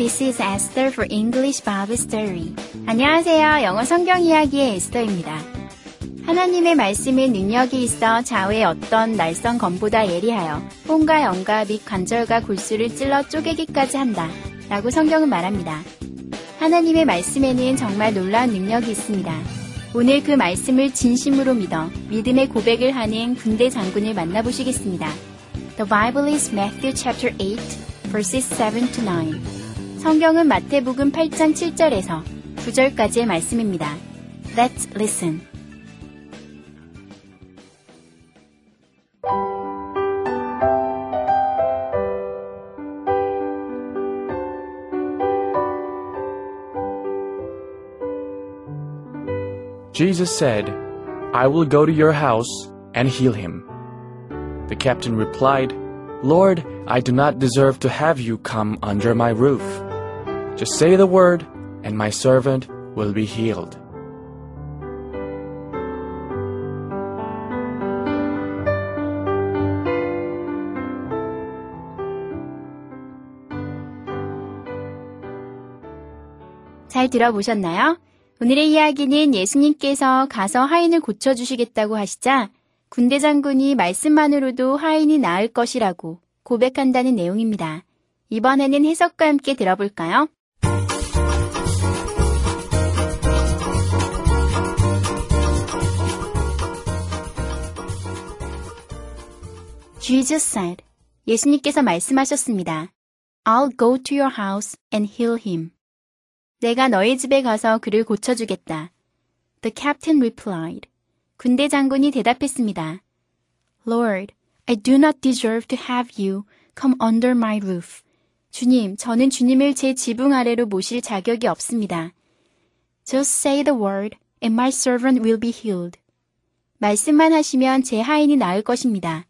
This is Esther for English Bible Story. 안녕하세요. 영어 성경 이야기의 에스더입니다. 하나님의 말씀은 능력이 있어 좌우의 어떤 날선 검보다 예리하여 뽕과 영과 및 관절과 골수를 찔러 쪼개기까지 한다. 라고 성경은 말합니다. 하나님의 말씀에는 정말 놀라운 능력이 있습니다. 오늘 그 말씀을 진심으로 믿어 믿음의 고백을 하는 군대 장군을 만나보시겠습니다. The Bible is Matthew chapter 8, verses 7 to 9. 성경은 마태복음 8장 7절에서 9절까지의 말씀입니다. Let's listen. Jesus said, I will go to your house and heal him. The captain replied, Lord, I do not deserve to have you come under my roof. Just say the word, and my servant will be healed. 잘 들어보셨나요? 오늘의 이야기는 예수님께서 가서 하인을 고쳐주시겠다고 하시자 군대 장군이 말씀만으로도 하인이 나을 것이라고 고백한다는 내용입니다. 이번에는 해석과 함께 들어볼까요? Jesus said, 예수님께서 말씀하셨습니다. I'll go to your house and heal him. 내가 너희 집에 가서 그를 고쳐주겠다. The captain replied. 군대 장군이 대답했습니다. Lord, I do not deserve to have you come under my roof. 주님, 저는 주님을 제 지붕 아래로 모실 자격이 없습니다. Just say the word and my servant will be healed. 말씀만 하시면 제 하인이 나을 것입니다.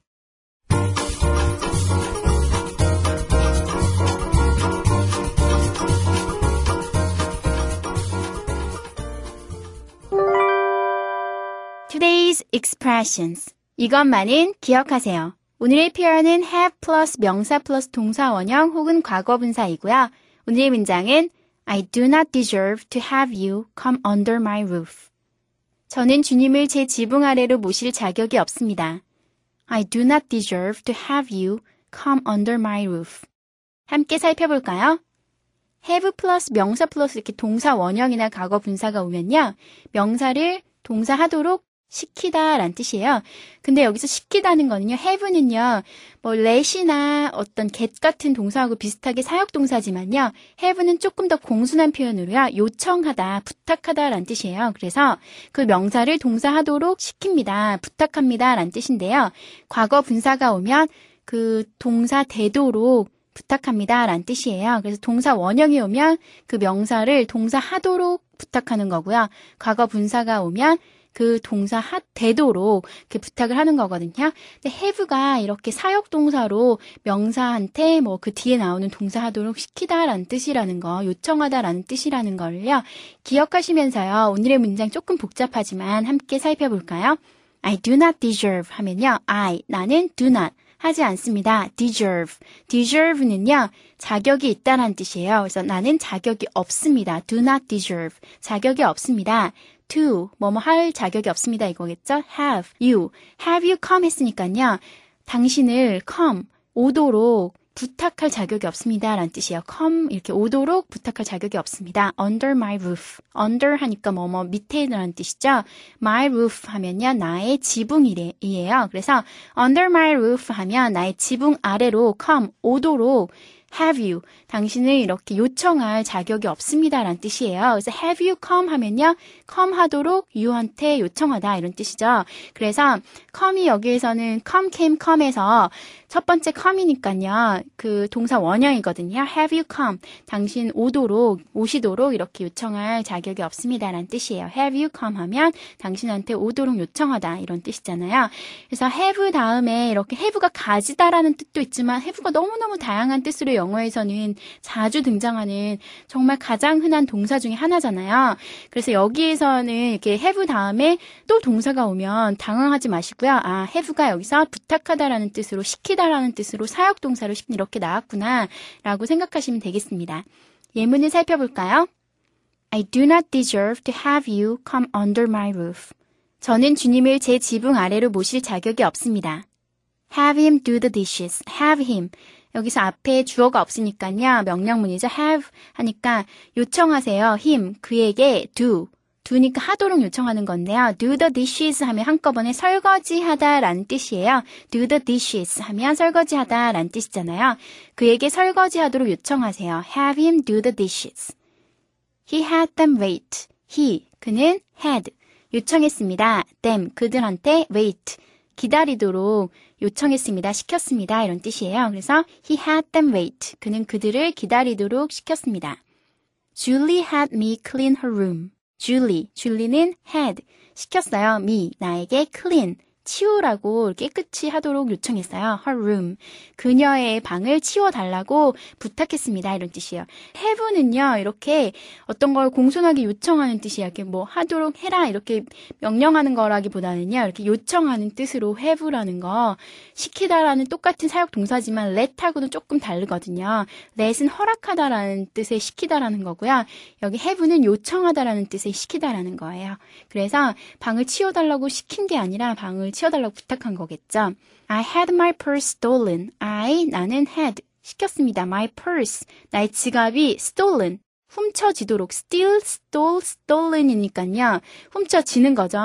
Today's expressions. 이것만은 기억하세요. 오늘의 표현은 have 플러스 명사 플러스 동사 원형 혹은 과거 분사이고요. 오늘의 문장은 I do not deserve to have you come under my roof. 저는 주님을 제 지붕 아래로 모실 자격이 없습니다. I do not deserve to have you come under my roof. 함께 살펴볼까요? have 플러스 명사 플러스 이렇게 동사 원형이나 과거 분사가 오면요. 명사를 동사 하도록 시키다 라는 뜻이에요. 근데 여기서 시키다는 거는요, have는요, 뭐, let이나 어떤 get 같은 동사하고 비슷하게 사역동사지만요, have는 조금 더 공순한 표현으로요, 요청하다, 부탁하다 라는 뜻이에요. 그래서 그 명사를 동사하도록 시킵니다, 부탁합니다 라는 뜻인데요. 과거 분사가 오면 그 동사 되도록 부탁합니다 라는 뜻이에요. 그래서 동사 원형이 오면 그 명사를 동사하도록 부탁하는 거고요. 과거 분사가 오면 그 동사 하, 되도록 이렇게 부탁을 하는 거거든요. 근데 have가 이렇게 사역 동사로 명사한테 뭐 그 뒤에 나오는 동사 하도록 시키다라는 뜻이라는 거, 요청하다라는 뜻이라는 걸요. 기억하시면서요. 오늘의 문장 조금 복잡하지만 함께 살펴볼까요? I do not deserve 하면요. I, 나는 do not. 하지 않습니다. deserve. deserve는요, 자격이 있다는 뜻이에요. 그래서 나는 자격이 없습니다. do not deserve. 자격이 없습니다. To, 뭐뭐 할 자격이 없습니다. 이거겠죠? have, you. have you come 했으니까요, 당신을 come, 오도록 부탁할 자격이 없습니다. 라는 뜻이에요. come 이렇게 오도록 부탁할 자격이 없습니다. under my roof. under 하니까 뭐뭐 밑에 라는 뜻이죠. my roof 하면요. 나의 지붕이에요. 그래서 under my roof 하면 나의 지붕 아래로 come 오도록 have you. 당신을 이렇게 요청할 자격이 없습니다라는 뜻이에요. 그래서 have you come 하면요. come 하도록 you한테 요청하다 이런 뜻이죠. 그래서 come이 여기에서는 come, came, come에서 첫 번째 come이니까요. 그 동사 원형이거든요. have you come. 당신 오도록, 오시도록 이렇게 요청할 자격이 없습니다라는 뜻이에요. have you come 하면 당신한테 오도록 요청하다 이런 뜻이잖아요. 그래서 have 다음에 이렇게 have가 가지다라는 뜻도 있지만 have가 너무너무 다양한 뜻으로 영어에서는 자주 등장하는 정말 가장 흔한 동사 중에 하나잖아요. 그래서 여기에서는 이렇게 have 다음에 또 동사가 오면 당황하지 마시고요. 아, have가 여기서 부탁하다라는 뜻으로 시키다라는 뜻으로 사역 동사로 이렇게 나왔구나라고 생각하시면 되겠습니다. 예문을 살펴볼까요? I do not deserve to have you come under my roof. 저는 주님을 제 지붕 아래로 모실 자격이 없습니다. Have him do the dishes. Have him. 여기서 앞에 주어가 없으니까요. 명령문이죠. have 하니까 요청하세요. him. 그에게 do. do니까 하도록 요청하는 건데요. do the dishes 하면 한꺼번에 설거지 하다라는 뜻이에요. do the dishes 하면 설거지 하다라는 뜻이잖아요. 그에게 설거지 하도록 요청하세요. have him do the dishes. He had them wait. He, 그는 had. 요청했습니다. them, 그들한테 wait. 기다리도록 요청했습니다. 시켰습니다. 이런 뜻이에요. 그래서 he had them wait. 그는 그들을 기다리도록 시켰습니다. Julie had me clean her room. Julie, 줄리는 had 시켰어요. me, 나에게 clean, 치우라고 깨끗이 하도록 요청했어요. her room. 그녀의 방을 치워달라고 부탁했습니다. 이런 뜻이에요. have는요, 이렇게 어떤 걸 공손하게 요청하는 뜻이에요. 이렇게 뭐 하도록 해라, 이렇게 명령하는 거라기보다는요, 이렇게 요청하는 뜻으로 have라는 거, 시키다라는 똑같은 사역 동사지만 let하고는 조금 다르거든요. let은 허락하다라는 뜻의 시키다라는 거고요. 여기 have는 요청하다라는 뜻의 시키다라는 거예요. 그래서 방을 치워달라고 시킨 게 아니라 방을 치워달라고 부탁한 거겠죠. I had my purse stolen. I, 나는 had. 시켰습니다. My purse. 나의 지갑이 stolen. 훔쳐지도록. steal, stole, stolen이니까요. 훔쳐지는 거죠.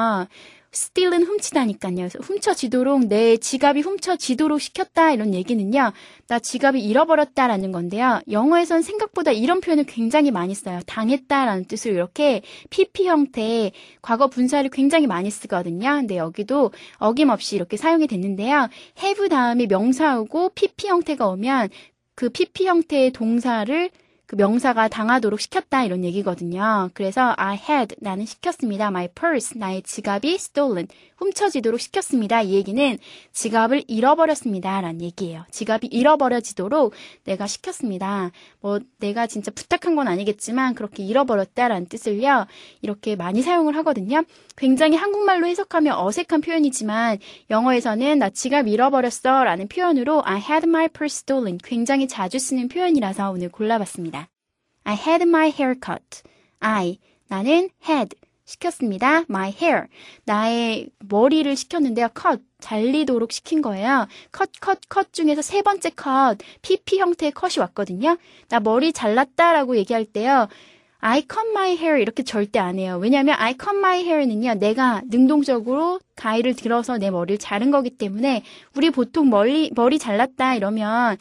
Steal은 훔치다니까요. 훔쳐지도록 내 지갑이 훔쳐지도록 시켰다 이런 얘기는요. 나 지갑이 잃어버렸다라는 건데요. 영어에선 생각보다 이런 표현을 굉장히 많이 써요. 당했다라는 뜻으로 이렇게 PP 형태의 과거 분사를 굉장히 많이 쓰거든요. 근데 여기도 어김없이 이렇게 사용이 됐는데요. have 다음에 명사하고 PP 형태가 오면 그 PP 형태의 동사를 그 명사가 당하도록 시켰다 이런 얘기거든요. 그래서 I had 나는 시켰습니다. My purse 나의 지갑이 stolen 훔쳐지도록 시켰습니다. 이 얘기는 지갑을 잃어버렸습니다. 라는 얘기예요. 지갑이 잃어버려지도록 내가 시켰습니다. 뭐 내가 진짜 부탁한 건 아니겠지만 그렇게 잃어버렸다라는 뜻을요. 이렇게 많이 사용을 하거든요. 굉장히 한국말로 해석하면 어색한 표현이지만 영어에서는 나 지갑 잃어버렸어 라는 표현으로 I had my purse stolen 굉장히 자주 쓰는 표현이라서 오늘 골라봤습니다. I had my hair cut. I 나는 had 시켰습니다. My hair. 나의 머리를 시켰는데요. cut. 잘리도록 시킨 거예요. 컷, 컷, 컷 중에서 세 번째 컷. PP 형태의 컷이 왔거든요. 나 머리 잘랐다라고 얘기할 때요. I cut my hair 이렇게 절대 안 해요. 왜냐하면 I cut my hair는요. 내가 능동적으로 가위를 들어서 내 머리를 자른 거기 때문에 우리 보통 머리 머리 잘랐다 이러면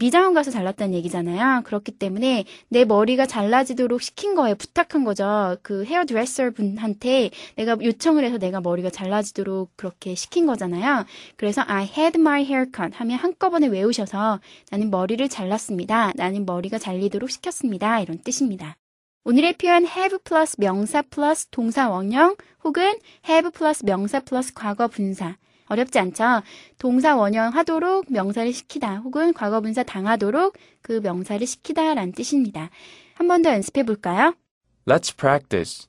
미장원 가서 잘랐다는 얘기잖아요. 그렇기 때문에 내 머리가 잘라지도록 시킨 거예요. 부탁한 거죠. 그 헤어 드레서 분한테 내가 요청을 해서 내가 머리가 잘라지도록 그렇게 시킨 거잖아요. 그래서 I had my hair cut 하면 한꺼번에 외우셔서 나는 머리를 잘랐습니다. 나는 머리가 잘리도록 시켰습니다. 이런 뜻입니다. 오늘의 표현 have 플러스 명사 플러스 동사 원형 혹은 have 플러스 명사 플러스 과거 분사 어렵지 않죠? 동사 원형 하도록 명사를 시키다 혹은 과거 분사 당하도록 그 명사를 시키다 라는 뜻입니다. 한 번 더 연습해 볼까요? Let's practice.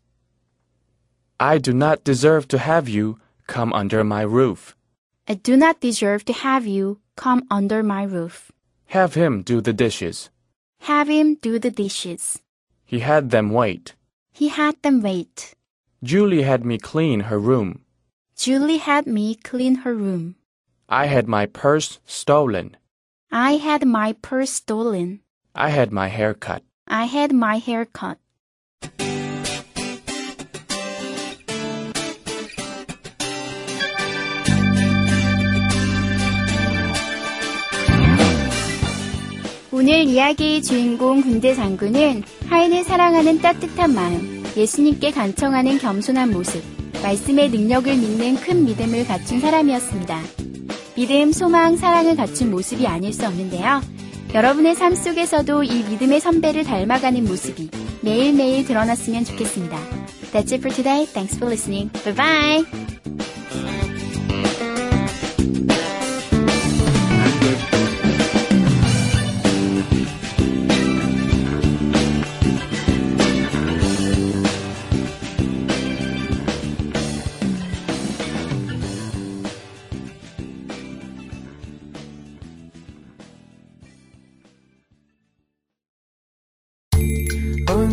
I do not deserve to have you come under my roof. I do not deserve to have you come under my roof. Have him do the dishes. Have him do the dishes. He had them wait. He had them wait. Julie had me clean her room. Julie had me clean her room. I had my purse stolen. I had my purse stolen. I had my hair cut. I had my hair cut. 오늘 이야기의 주인공 군대 장군은 하인을 사랑하는 따뜻한 마음, 예수님께 간청하는 겸손한 모습, 말씀의 능력을 믿는 큰 믿음을 갖춘 사람이었습니다. 믿음, 소망, 사랑을 갖춘 모습이 아닐 수 없는데요. 여러분의 삶 속에서도 이 믿음의 선배를 닮아가는 모습이 매일매일 드러났으면 좋겠습니다. That's it for today. Thanks for listening. Bye bye!